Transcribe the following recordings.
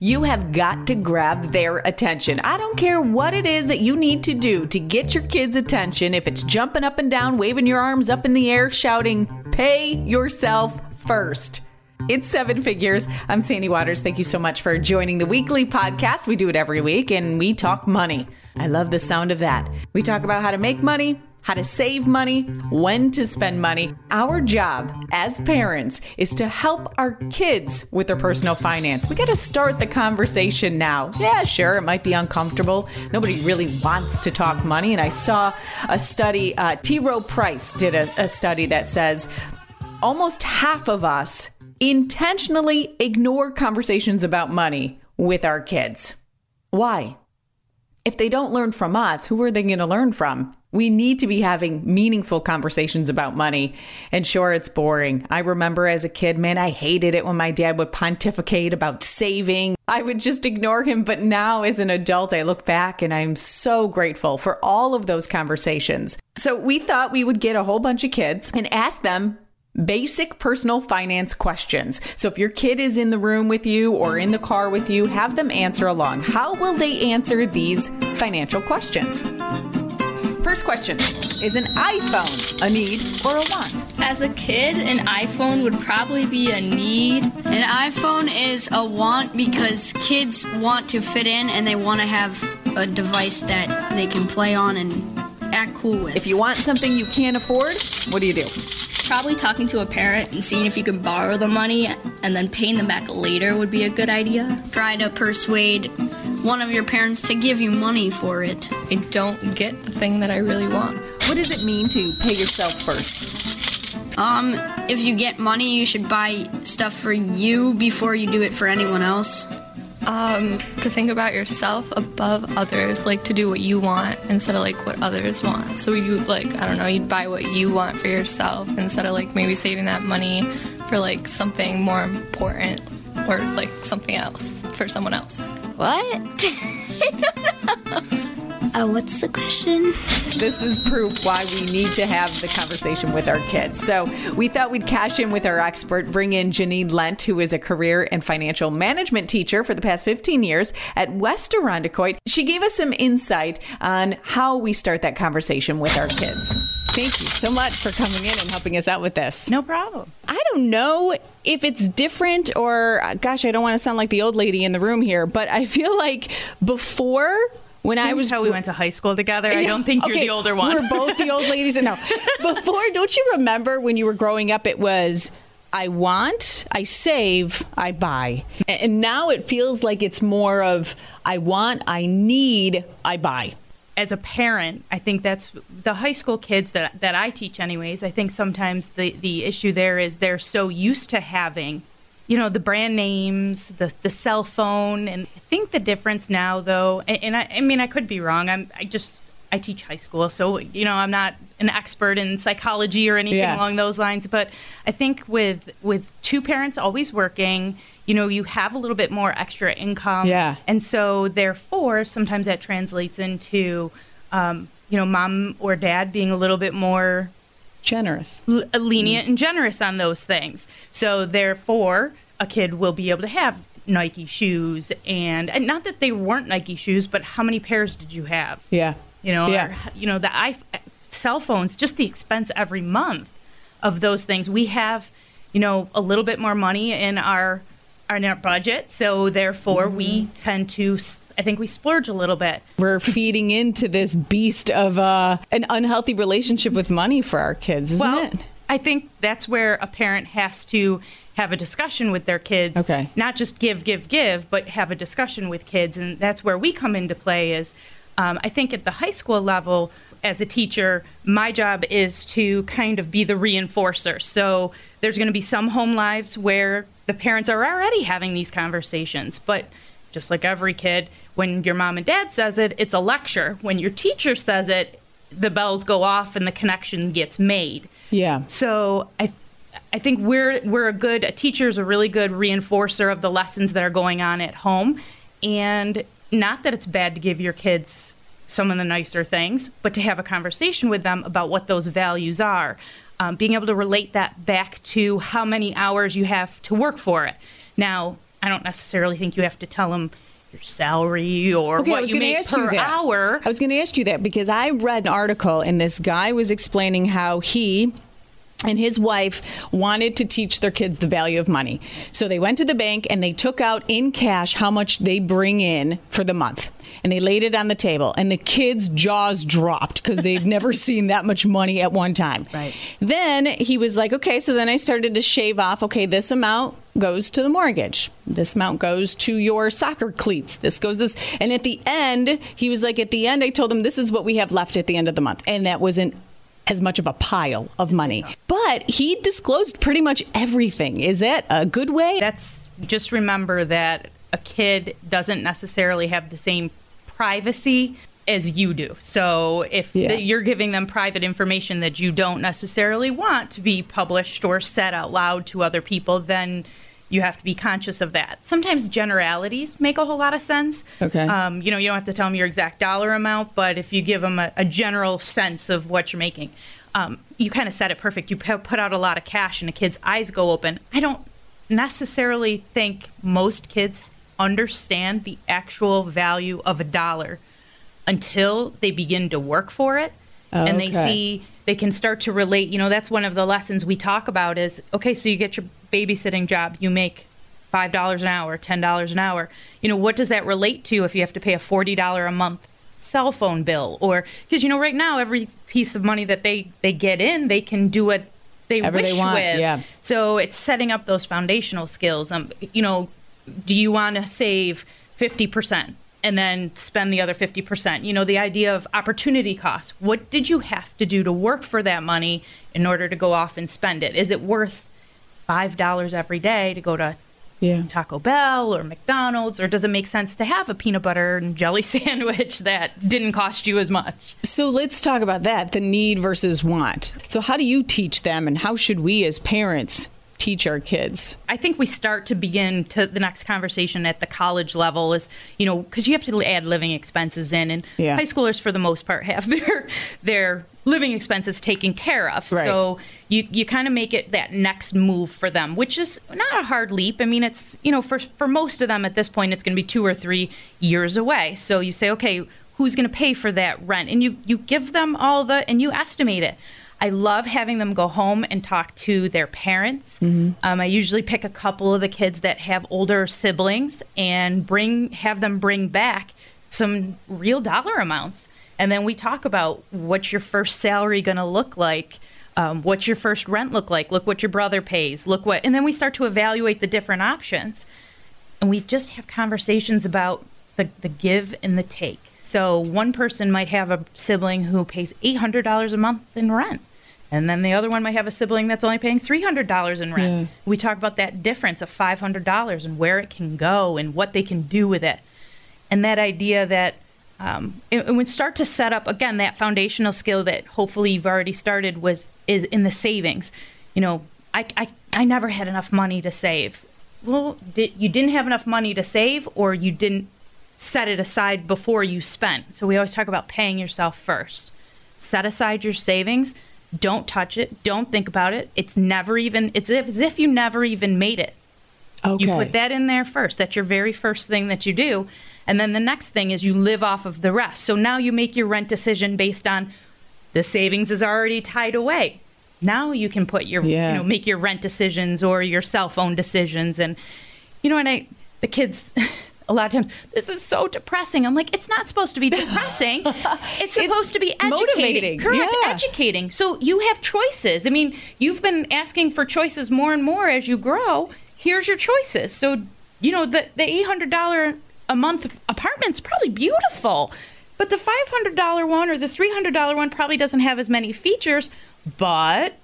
You have got to grab their attention. I don't care what it is that you need to do to get your kids' attention. If it's jumping up and down, waving your arms up in the air, shouting, pay yourself first. It's seven figures. I'm Sandy Waters. Thank you so much for joining the weekly podcast. We do it every week and we talk money. I love the sound of that. We talk about how to make money, how to save money, when to spend money. Our job as parents is to help our kids with their personal finance. We got to start the conversation now. Yeah, sure, it might be uncomfortable. Nobody really wants to talk money. And I saw a study, uh, T. Rowe Price did a, a study that says almost half of us intentionally ignore conversations about money with our kids. Why? If they don't learn from us, who are they going to learn from? We need to be having meaningful conversations about money. And sure, it's boring. I remember as a kid, man, I hated it when my dad would pontificate about saving. I would just ignore him. But now, as an adult, I look back and I'm so grateful for all of those conversations. So, we thought we would get a whole bunch of kids and ask them basic personal finance questions. So if your kid is in the room with you or in the car with you, have them answer along. How will they answer these financial questions? First question Is an iPhone a need or a want? As a kid, an iPhone would probably be a need. An iPhone is a want because kids want to fit in and they want to have a device that they can play on and act cool with. If you want something you can't afford, what do you do? Probably talking to a parent and seeing if you can borrow the money and then paying them back later would be a good idea. Try to persuade one of your parents to give you money for it. I don't get the thing that I really want. What does it mean to pay yourself first? Um, if you get money, you should buy stuff for you before you do it for anyone else. Um, to think about yourself above others, like to do what you want instead of like what others want. So you like, I don't know, you'd buy what you want for yourself instead of like maybe saving that money for like something more important or like something else for someone else. What? Oh, what's the question? This is proof why we need to have the conversation with our kids. So we thought we'd cash in with our expert, bring in Janine Lent, who is a career and financial management teacher for the past 15 years at West Irondequoit. She gave us some insight on how we start that conversation with our kids. Thank you so much for coming in and helping us out with this. No problem. I don't know if it's different or, gosh, I don't want to sound like the old lady in the room here, but I feel like before when Seems I was how we went to high school together. I don't think you're Okay, the older one. We're both the old ladies. No, before, don't you remember when you were growing up? It was I want, I save, I buy, and now it feels like it's more of I want, I need, I buy. As a parent, I think that's the high school kids that that I teach anyways. I think sometimes the the issue there is they're so used to having you know the brand names the the cell phone and I think the difference now though and, and I, I mean I could be wrong I'm I just I teach high school so you know I'm not an expert in psychology or anything Yeah. along those lines but I think with with two parents always working you know you have a little bit more extra income Yeah. and so therefore sometimes that translates into um, you know mom or dad being a little bit more Generous. l- lenient and generous on those things. So therefore, a kid will be able to have Nike shoes and, and not that they weren't Nike shoes, but how many pairs did you have? Yeah. You know, Yeah. or, you know the i cell phones, just the expense every month of those things. We have, you know, a little bit more money in our in our budget, so therefore we Mm-hmm. tend to. I think we splurge a little bit. We're feeding into this beast of uh, an unhealthy relationship with money for our kids, isn't well, it? I think that's where a parent has to have a discussion with their kids. Okay. Not just give, give, give, but have a discussion with kids, and that's where we come into play. Is um, I think at the high school level, as a teacher, my job is to kind of be the reinforcer. So there's going to be some home lives where the parents are already having these conversations, but just like every kid, when your mom and dad says it, it's a lecture. When your teacher says it, the bells go off and the connection gets made. Yeah. So I, I think we're we're a good a teacher's a really good reinforcer of the lessons that are going on at home, and not that it's bad to give your kids some of the nicer things, but to have a conversation with them about what those values are. Um, being able to relate that back to how many hours you have to work for it. Now, I don't necessarily think you have to tell them your salary or Okay, what you make ask per you that. hour. I was going to ask you that because I read an article and this guy was explaining how he and his wife wanted to teach their kids the value of money. So they went to the bank and they took out in cash how much they bring in for the month. And they laid it on the table and the kids' jaws dropped because they've never seen that much money at one time. Right. Then he was like, okay, so then I started to shave off, okay, this amount goes to the mortgage. This amount goes to your soccer cleats. This goes this. And at the end, he was like, at the end, I told him this is what we have left at the end of the month. And that wasn't as much of a pile of money. But he disclosed pretty much everything. Is that a good way? That's just remember that a kid doesn't necessarily have the same privacy as you do. So if Yeah. the- you're giving them private information that you don't necessarily want to be published or said out loud to other people, then you have to be conscious of that. Sometimes generalities make a whole lot of sense. Okay. Um, you know, you don't have to tell them your exact dollar amount, but if you give them a, a general sense of what you're making, um, you kind of said it perfect. You pu- put out a lot of cash and a kid's eyes go open. I don't necessarily think most kids understand the actual value of a dollar until they begin to work for it and they Okay. see they can start to relate you know that's one of the lessons we talk about is okay so you get your babysitting job you make five dollars an hour ten dollars an hour. You know what does that relate to if you have to pay a forty dollar a month cell phone bill? Or because you know right now every piece of money that they they get in they can do what they wish they want, with. yeah. so it's setting up those foundational skills. Um you know do you want to save 50% and then spend the other 50%? You know, the idea of opportunity cost. What did you have to do to work for that money in order to go off and spend it? Is it worth $5 every day to go to yeah. Taco Bell or McDonald's, or does it make sense to have a peanut butter and jelly sandwich that didn't cost you as much? So let's talk about that the need versus want. So, how do you teach them, and how should we as parents teach our kids? I think we start to begin to the next conversation at the college level is, you know, because you have to add living expenses in, and Yeah. high schoolers for the most part have their their living expenses taken care of. Right. So you you kind of make it that next move for them, which is not a hard leap. I mean, it's you know for for most of them at this point, it's going to be two or three years away. So you say, okay, who's going to pay for that rent, and you you give them all the and you estimate it. I love having them go home and talk to their parents. Um, I usually pick a couple of the kids that have older siblings and bring have them bring back some real dollar amounts, and then we talk about what's your first salary going to look like. Um, what's your first rent look like? Look what your brother pays. Look what, and then we start to evaluate the different options and we just have conversations about the, the give and the take. So one person might have a sibling who pays $800 a month in rent. And then the other one might have a sibling that's only paying $300 in rent. We talk about that difference of $500 and where it can go and what they can do with it. And that idea that um, and, and we start to set up again that foundational skill that hopefully you've already started was is in the savings. You know, I, I, I never had enough money to save. Well, did, you didn't have enough money to save, or you didn't set it aside before you spent. So we always talk about paying yourself first. Set aside your savings. Don't touch it. Don't think about it. It's never even. It's as if you never even made it. Okay. You put that in there first. That's your very first thing that you do. And then the next thing is you live off of the rest. So now you make your rent decision based on the savings is already tied away. Now you can put your Yeah. you know make your rent decisions or your cell phone decisions and you know and I the kids a lot of times this is so depressing. I'm like it's not supposed to be depressing. it's supposed to be educating. motivating. Correct, Yeah. educating. So you have choices. I mean, you've been asking for choices more and more as you grow. Here's your choices. So, you know, the, the $800 a month apartment's probably beautiful, but the $500 one or the $300 one probably doesn't have as many features. But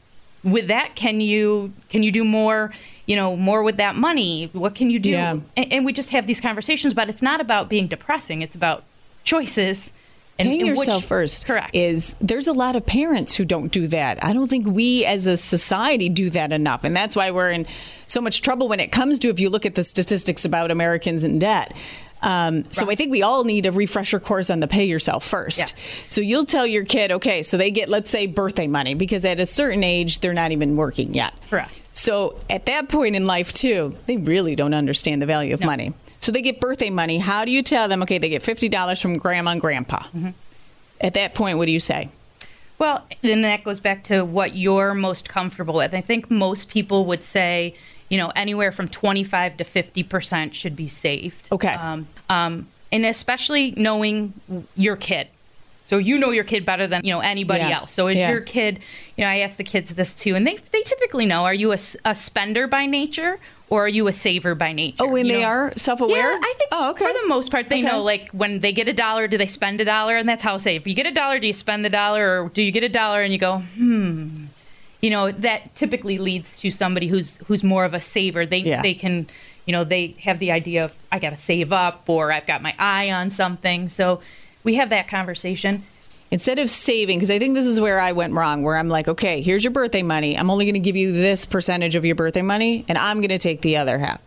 with that, can you can you do more? You know, more with that money. What can you do? Yeah. And, and we just have these conversations, but it's not about being depressing. It's about choices. And, Paying and which- yourself first Correct. is there's a lot of parents who don't do that. I don't think we as a society do that enough. And that's why we're in so much trouble when it comes to if you look at the statistics about Americans in debt. Um, so I think we all need a refresher course on the pay yourself first. Yeah. So you'll tell your kid, okay, so they get, let's say, birthday money because at a certain age, they're not even working yet. Correct. So at that point in life, too, they really don't understand the value of money. So they get birthday money. How do you tell them, okay, they get $50 from grandma and grandpa? Mm-hmm. At that point, what do you say? Well, then that goes back to what you're most comfortable with. I think most people would say, you know, anywhere from 25 to 50% should be saved. Okay. Um, um, and especially knowing your kid. So you know your kid better than you know anybody Yeah. else. So is Yeah. your kid? You know, I ask the kids this too, and they they typically know: Are you a spender by nature, or are you a saver by nature? Oh, and they know? are self-aware? Yeah, I think Oh, okay. for the most part they Okay. know. Like when they get a dollar, do they spend a dollar? And that's how I say: if you get a dollar, do you spend the dollar, or do you get a dollar and you go, hmm? You know, that typically leads to somebody who's who's more of a saver. They Yeah. they can, you know, they have the idea of I got to save up, or I've got my eye on something. So we have that conversation. Instead of saving, because I think this is where I went wrong, where I'm like, okay, here's your birthday money. I'm only going to give you this percentage of your birthday money, and I'm going to take the other half.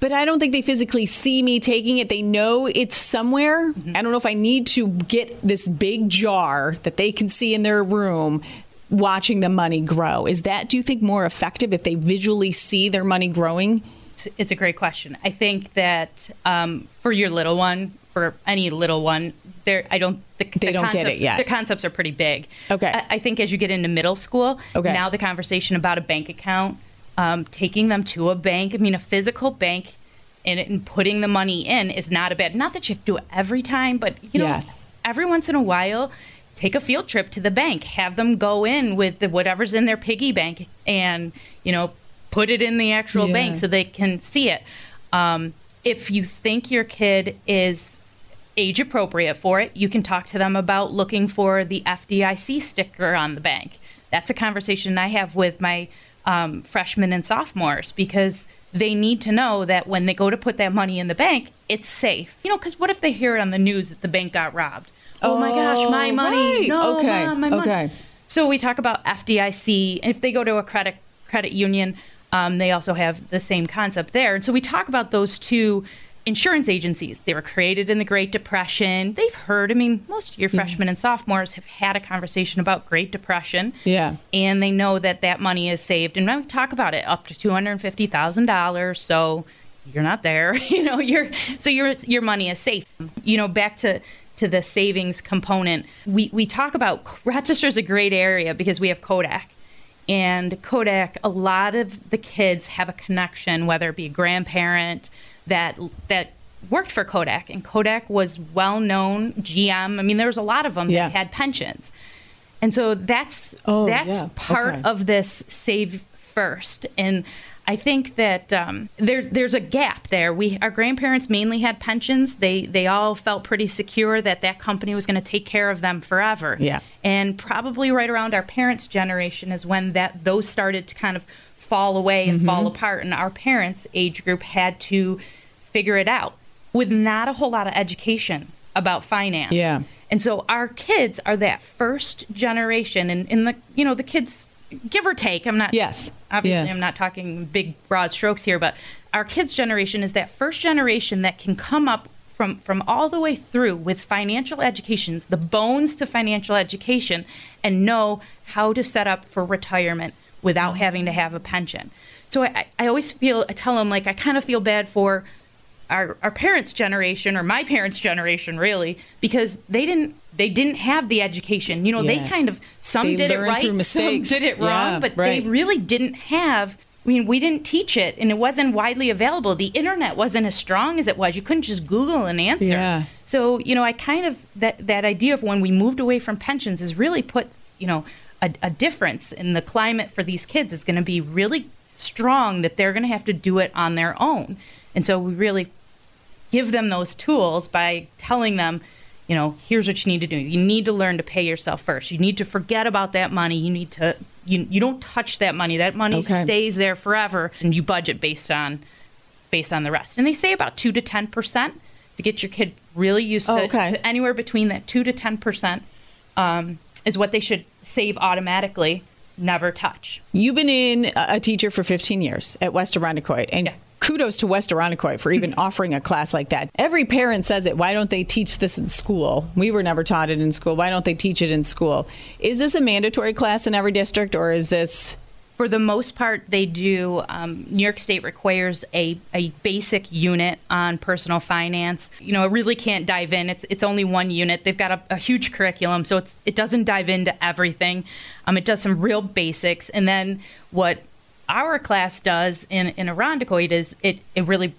But I don't think they physically see me taking it. They know it's somewhere. Mm-hmm. I don't know if I need to get this big jar that they can see in their room watching the money grow. Is that, do you think, more effective if they visually see their money growing? It's, it's a great question. I think that um, for your little one, for any little one, there I don't the, They the don't get it concepts- yet. The concepts are pretty big. Okay. I, I think as you get into middle school, Okay. now the conversation about a bank account, um, taking them to a bank. I mean, a physical bank. And, and putting the money in is not a bad. Not that you have to do it every time, but you know, Yes. every once in a while, take a field trip to the bank. Have them go in with the, whatever's in their piggy bank, and you know, put it in the actual Yeah. bank so they can see it. Um, if you think your kid is age appropriate for it, you can talk to them about looking for the FDIC sticker on the bank. That's a conversation I have with my um, freshmen and sophomores because they need to know that when they go to put that money in the bank, it's safe. You know, because what if they hear it on the news that the bank got robbed? Oh, my gosh, my Oh, money! right. No, Okay, Mom, my money. okay. So we talk about FDIC. If they go to a credit credit union, um, they also have the same concept there. And so we talk about those two insurance agencies. They were created in the Great Depression. They've heard. I mean, most of your freshmen and sophomores have had a conversation about Great Depression. Yeah. And they know that that money is saved. And when we talk about it, up to two hundred fifty thousand dollars. So you're not there. you know, you're so your your money is safe. You know, back to to the savings component. We we talk about Rochester's a great area because we have Kodak. And Kodak, a lot of the kids have a connection, whether it be a grandparent that that worked for Kodak, and Kodak was well known. GM, I mean, there was a lot of them Yeah. that had pensions, and so that's Oh, that's yeah. part Okay. of this save first. And I think that um, there there's a gap there. We our grandparents mainly had pensions. They they all felt pretty secure that that company was going to take care of them forever. Yeah. And probably right around our parents' generation is when that those started to kind of fall away and Mm-hmm. fall apart. And our parents' age group had to figure it out with not a whole lot of education about finance. Yeah. And so our kids are that first generation, and, and the you know the kids, give or take. I'm not. Yes. Obviously, Yeah. I'm not talking big broad strokes here, but our kids' generation is that first generation that can come up from from all the way through with financial educations, the bones to financial education, and know how to set up for retirement without having to have a pension. So I, I always feel I tell them like I kind of feel bad for our, our parents' generation or my parents' generation really because they didn't they didn't have the education. You know, they kind of some They did it right, some did it wrong, Yeah, but right. they really didn't have I mean, we didn't teach it and it wasn't widely available. The internet wasn't as strong as it was. You couldn't just Google an answer. Yeah. So, you know, I kind of that that idea of when we moved away from pensions is really puts, you know, a, a difference in the climate for these kids is going to be really strong that they're going to have to do it on their own. And so we really give them those tools by telling them, you know, here's what you need to do. You need to learn to pay yourself first. You need to forget about that money. You need to you you don't touch that money. That money Okay. stays there forever and you budget based on based on the rest. And they say about 2 to 10% to get your kid really used to, Oh, okay. to anywhere between that 2 to 10% um, is what they should save automatically, never touch. You've been in a teacher for 15 years at West Irondequoit, and Yeah. Kudos to West Irondequoit for even offering a class like that. Every parent says it. Why don't they teach this in school? We were never taught it in school. Why don't they teach it in school? Is this a mandatory class in every district, or is this For the most part, they do. Um, New York State requires a, a basic unit on personal finance. You know, it really can't dive in. It's it's only one unit. They've got a, a huge curriculum, so it's it doesn't dive into everything. Um, it does some real basics, and then what our class does in in a Irondequoit is it it really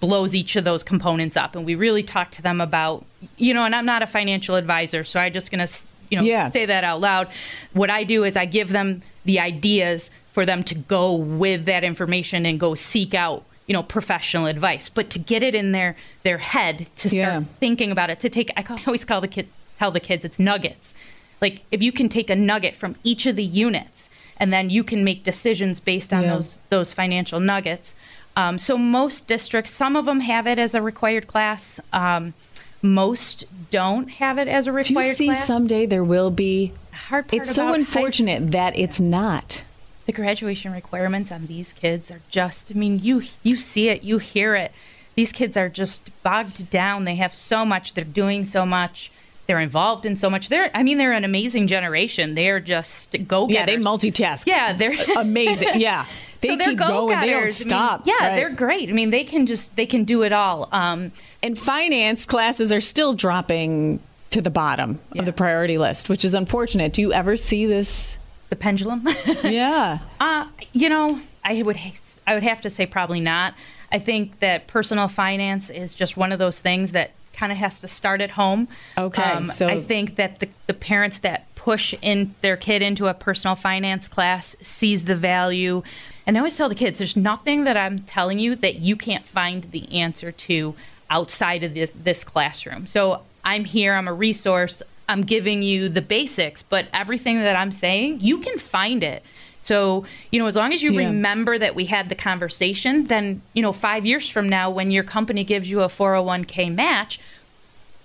blows each of those components up and we really talk to them about you know and i'm not a financial advisor so i'm just going to you know Yeah. say that out loud what i do is i give them the ideas for them to go with that information and go seek out you know professional advice but to get it in their their head to start Yeah. thinking about it to take i always call the kid tell the kids it's nuggets like if you can take a nugget from each of the units and then you can make decisions based on Yeah. those those financial nuggets um, so most districts some of them have it as a required class um, most don't have it as a required. Do you see class someday there will be? hard part It's so about high unfortunate that it's not. the graduation requirements on these kids are just i mean you you see it you hear it these kids are just bogged down they have so much they're doing so much they're involved in so much they're i mean they're an amazing generation they're just go getters. Yeah, they multitask. yeah they're Amazing. Yeah. They so they're keep going. They don't go-getters. I mean, stop. yeah Right. they're great i mean they can just they can do it all um And finance classes are still dropping to the bottom Yeah. of the priority list, which is unfortunate. Do you ever see this? the pendulum Yeah. Uh, you know, I would I would have to say probably not. I think that personal finance is just one of those things that kind of has to start at home. Okay, um, so- I think that the, the parents that push in their kid into a personal finance class sees the value. And I always tell the kids, there's nothing that I'm telling you that you can't find the answer to outside of this, this classroom. So I'm here, I'm a resource, I'm giving you the basics, but everything that I'm saying, you can find it. So, you know, as long as you Yeah. remember that we had the conversation, then, you know, five years from now, when your company gives you a 401k match,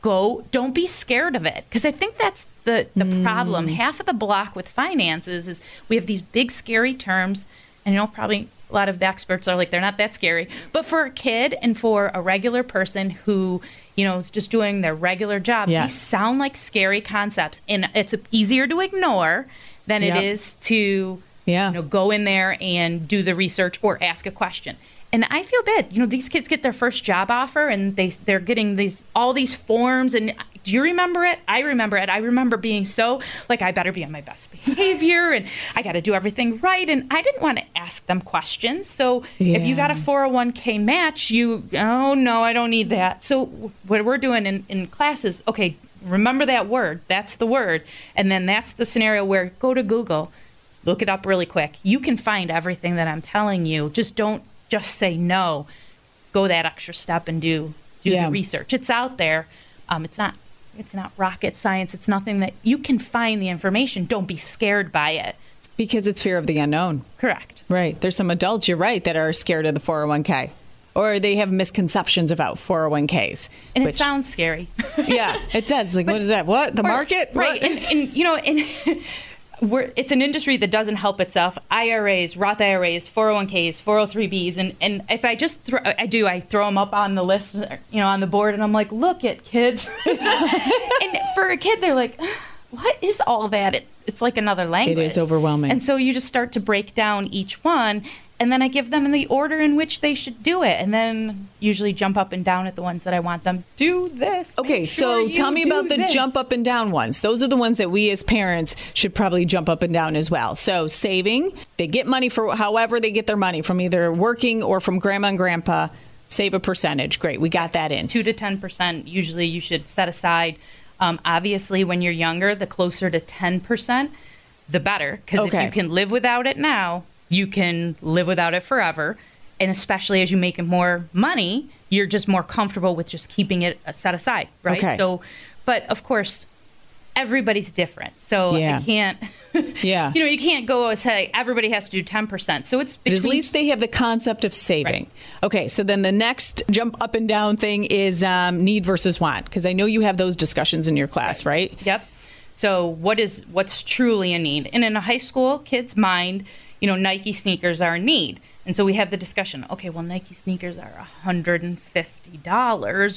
go don't be scared of it because i think that's the the mm. problem half of the block with finances is we have these big scary terms and you know probably a lot of the experts are like they're not that scary but for a kid and for a regular person who you know is just doing their regular job Yes. these sound like scary concepts and it's easier to ignore than Yep. it is to Yeah. you know go in there and do the research or ask a question. And i feel bad. You know these kids get their first job offer and they they're getting these all these forms and do you remember it? I remember it. I remember being so like i better be on my best behavior and i got to do everything right. And i didn't want to ask them questions. So if you got a 401k match you oh no i don't need that. So what we're doing in, in classes okay remember that word. That's the word. And then that's the scenario where go to google look it up really quick. You can find everything that I'm telling you. Just don't just say no. Go that extra step and do do Yeah. the research. It's out there. Um, it's not it's not rocket science. It's nothing that you can find the information. Don't be scared by it. Because it's fear of the unknown. Correct. Right. There's some adults, you're right, that are scared of the 401k or they have misconceptions about 401ks. And which- it sounds scary. yeah, it does. Like, what is that? What? The market? right? And, and you know, and it's an industry that doesn't help itself. IRAs, Roth IRAs, 401ks, 403bs, and and if I just throw, I do, I throw them up on the list, you know, on the board, and I'm like, look at kids. and for a kid, they're like. What is all that? It, it's like another language. It is overwhelming. And so you just start to break down each one, and then I give them in the order in which they should do it, and then usually jump up and down at the ones that I want them do this. Okay, Make so tell me about the this. jump up and down ones. Those are the ones that we as parents should probably jump up and down as well. So, saving, they get money for however they get their money from either working or from grandma and grandpa. Save a percentage. Great, we got that in. two to ten percent usually you should set aside. Um, obviously, when you're younger, the closer to ten percent, the better. Because Okay. if you can live without it now, you can live without it forever. And especially as you make more money, you're just more comfortable with just keeping it set aside, right? Okay. So, but of course, everybody's different. So Yeah. I can't. Yeah. You know, you can't go and say everybody has to do ten percent. So it's between at least they have the concept of saving. Right. Okay, so then the next jump up and down thing is um, need versus want, because I know you have those discussions in your class, right? Yep. So what is what's truly a need? And in a high school kid's mind, you know, Nike sneakers are a need. And so we have the discussion, okay, well Nike sneakers are $150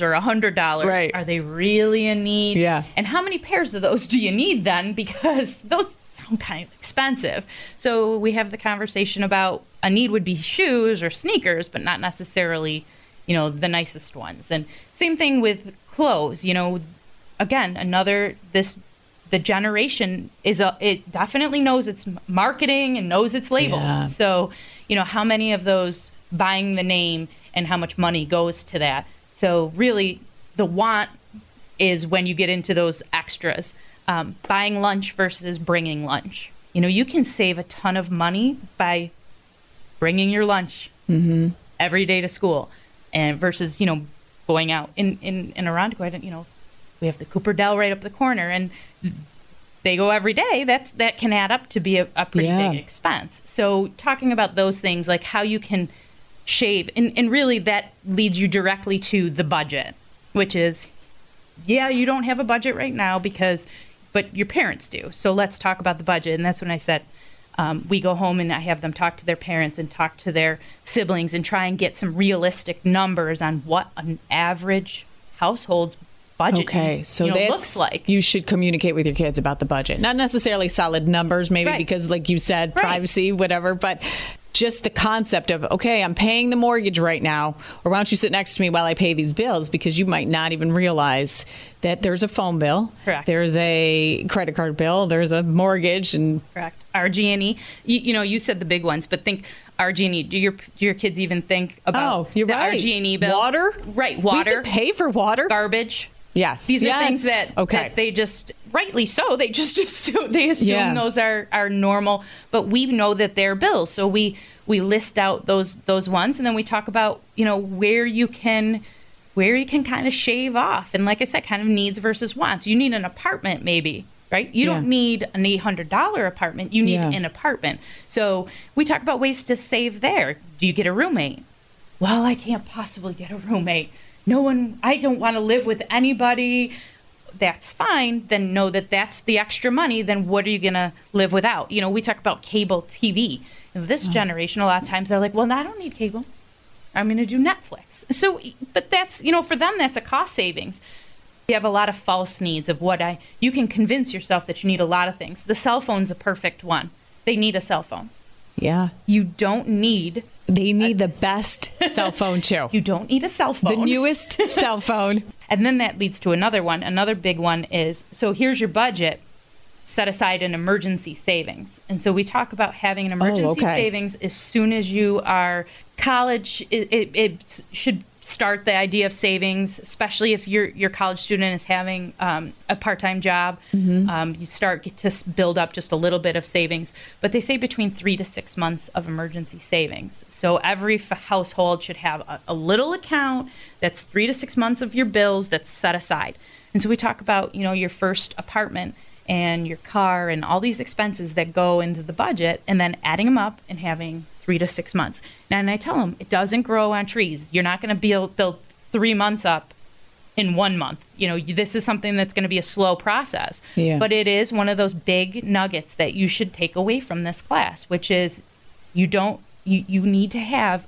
or $100. Right. Are they really a need? Yeah. And how many pairs of those do you need then because those sound kind of expensive. So we have the conversation about a need would be shoes or sneakers, but not necessarily, you know, the nicest ones. And same thing with clothes. You know, again, another this the generation is a it definitely knows its marketing and knows its labels. Yeah. So, you know, how many of those buying the name and how much money goes to that. So really, the want is when you get into those extras. Um, buying lunch versus bringing lunch. You know, you can save a ton of money by bringing your lunch every day to school, and versus you know going out in in in Irondequoit. I don't, you know, we have the Cooper Dell right up the corner, and they go every day. That's that can add up to be a, a pretty Yeah. big expense. So talking about those things, like how you can shave, and, and really that leads you directly to the budget, which is yeah, you don't have a budget right now because, but your parents do. So let's talk about the budget. And that's when I said, um, we go home and I have them talk to their parents and talk to their siblings and try and get some realistic numbers on what an average household's budget Okay, so you know, looks like. you should communicate with your kids about the budget. Not necessarily solid numbers, maybe Right. because, like you said, Right. privacy, whatever. But just the concept of okay, I'm paying the mortgage right now, or why don't you sit next to me while I pay these bills? Because you might not even realize that there's a phone bill, Correct. there's a credit card bill, there's a mortgage, and Correct. RG&E. E. You, you know, you said the big ones, but think RG&E. Do your do your kids even think about oh, you're the right. RG&E bill? water, Right, water. pay for water. garbage. Yes, These are Yes. things that, okay. that they just rightly so they just assume they assume Yeah. those are, are normal, but we know that they're bills. So we we list out those those ones and then we talk about, you know, where you can where you can kind of shave off. And like I said, kind of needs versus wants. You need an apartment maybe, right? You don't need an $800 apartment. You need Yeah. an apartment. So we talk about ways to save there. Do you get a roommate? well, I can't possibly get a roommate. No one, I don't want to live with anybody. That's fine. Then know that that's the extra money. Then what are you going to live without? You know, we talk about cable TV. And this mm. generation, a lot of times they're like, well, no, I don't need cable. I'm going to do Netflix. So, but that's, you know, for them, that's a cost savings. You have a lot of false needs of what I, you can convince yourself that you need a lot of things. The cell phone's a perfect one. They need a cell phone. yeah, You don't need, they need the best cell phone too. you don't need a cell phone. the newest cell phone. And then that leads to another one. Another big one is so here's your budget. Set aside an emergency savings. And so we talk about having an oh, emergency Oh, okay. savings as soon as you are college. It, it, it should start the idea of savings, especially if your your college student is having um, a part time job. Mm-hmm. Um, you start get to build up just a little bit of savings, but they say between three to six months of emergency savings. So every f- household should have a, a little account that's three to six months of your bills that's set aside. And so we talk about you know your first apartment and your car and all these expenses that go into the budget, and then adding them up and having three to six months. Now, and I tell them it doesn't grow on trees. You're not going to build build three months up in one month. You know, this is something that's going to be a slow process. Yeah. But it is one of those big nuggets that you should take away from this class, which is you don't you, you need to have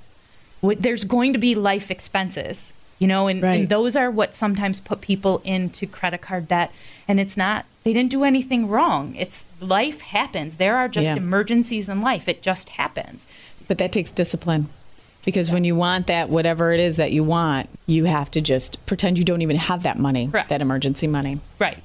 there's going to be life expenses. You know, and, Right. and those are what sometimes put people into credit card debt. And it's not they didn't do anything wrong. It's life happens. There are just Yeah. emergencies in life. It just happens. But that takes discipline. Because when you want that, whatever it is that you want, you have to just pretend you don't even have that money, Correct. that emergency money. Right.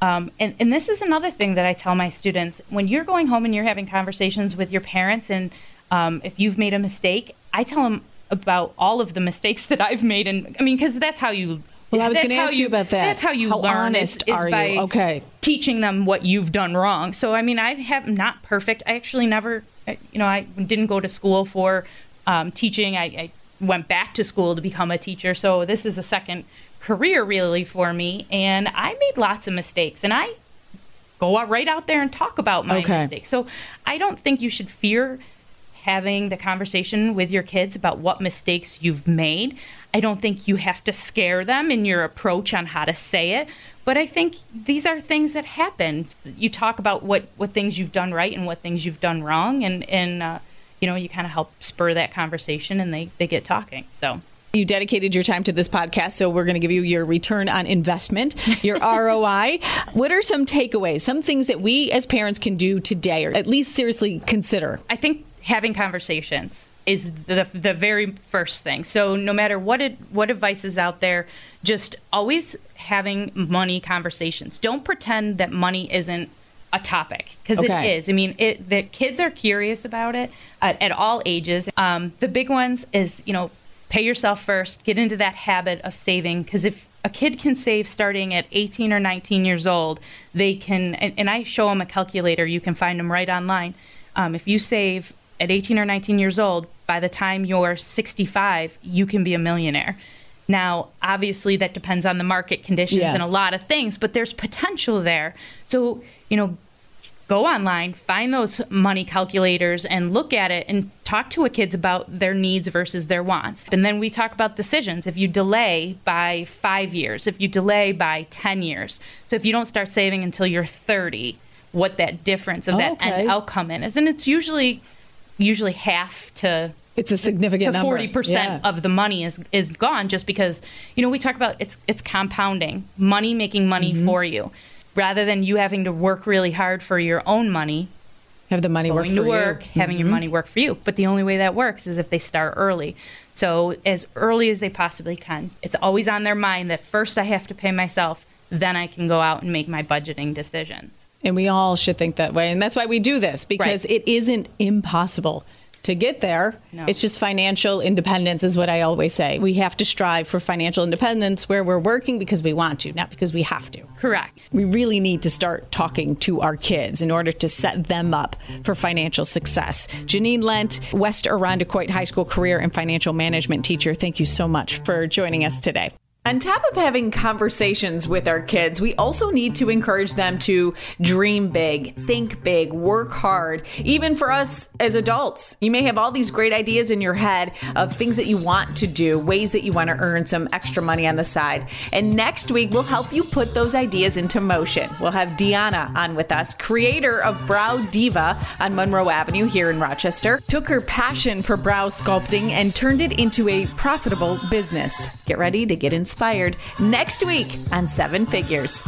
Um, and, and this is another thing that I tell my students when you're going home and you're having conversations with your parents, and um, if you've made a mistake, I tell them about all of the mistakes that I've made. And I mean, because that's how you. Well, I was gonna ask you about that. That's how you How learn. honest is, is are you? Okay. teaching them what you've done wrong. So I mean, I have not perfect. I actually never, you know, I didn't go to school for um, teaching. I, I went back to school to become a teacher. So this is a second career really for me, and I made lots of mistakes, and I go out right out there and talk about my Okay. mistakes. So I don't think you should fear having the conversation with your kids about what mistakes you've made. I don't think you have to scare them in your approach on how to say it, but I think these are things that happen. You talk about what what things you've done right and what things you've done wrong, and and uh, you know you kind of help spur that conversation, and they they get talking. So You dedicated your time to this podcast, so we're going to give you your return on investment, your ROI. What are some takeaways, some things that we as parents can do today, or at least seriously consider? I think having conversations is the the very first thing. So no matter what it, what advice is out there, just always having money conversations. Don't pretend that money isn't a topic because Okay. it is. I mean, it the kids are curious about it at, at all ages. Um, the big ones is you know pay yourself first. Get into that habit of saving because if a kid can save starting at 18 or 19 years old, they can. And, and I show them a calculator. You can find them right online. Um, if you save at 18 or 19 years old, by the time you're 65, you can be a millionaire. Now, obviously, that depends on the market conditions Yes. and a lot of things, but there's potential there. So, you know, go online, find those money calculators, and look at it and talk to a kids about their needs versus their wants. And then we talk about decisions. If you delay by five years, if you delay by 10 years, so if you don't start saving until you're 30, what that difference of that Okay. end outcome is. And it's usually usually half to It's a significant forty percent Yeah. of the money is is gone just because you know we talk about it's it's compounding money making money Mm-hmm. for you rather than you having to work really hard for your own money have the money work going for to work you. Mm-hmm. having your money work for you but the only way that works is if they start early so as early as they possibly can it's always on their mind that first I have to pay myself then I can go out and make my budgeting decisions And we all should think that way. And that's why we do this because Right. it isn't impossible to get there. No. It's just financial independence, is what I always say. We have to strive for financial independence where we're working because we want to, not because we have to. correct We really need to start talking to our kids in order to set them up for financial success. Janine Lent, West Irondequoit High School career and financial management teacher, thank you so much for joining us today. On top of having conversations with our kids, we also need to encourage them to dream big, think big, work hard. Even for us as adults, you may have all these great ideas in your head of things that you want to do, ways that you want to earn some extra money on the side. And next week, we'll help you put those ideas into motion. We'll have Deanna on with us, creator of Brow Diva on Monroe Avenue here in Rochester. Took her passion for brow sculpting and turned it into a profitable business. Get ready to get inspired next week on Seven Figures.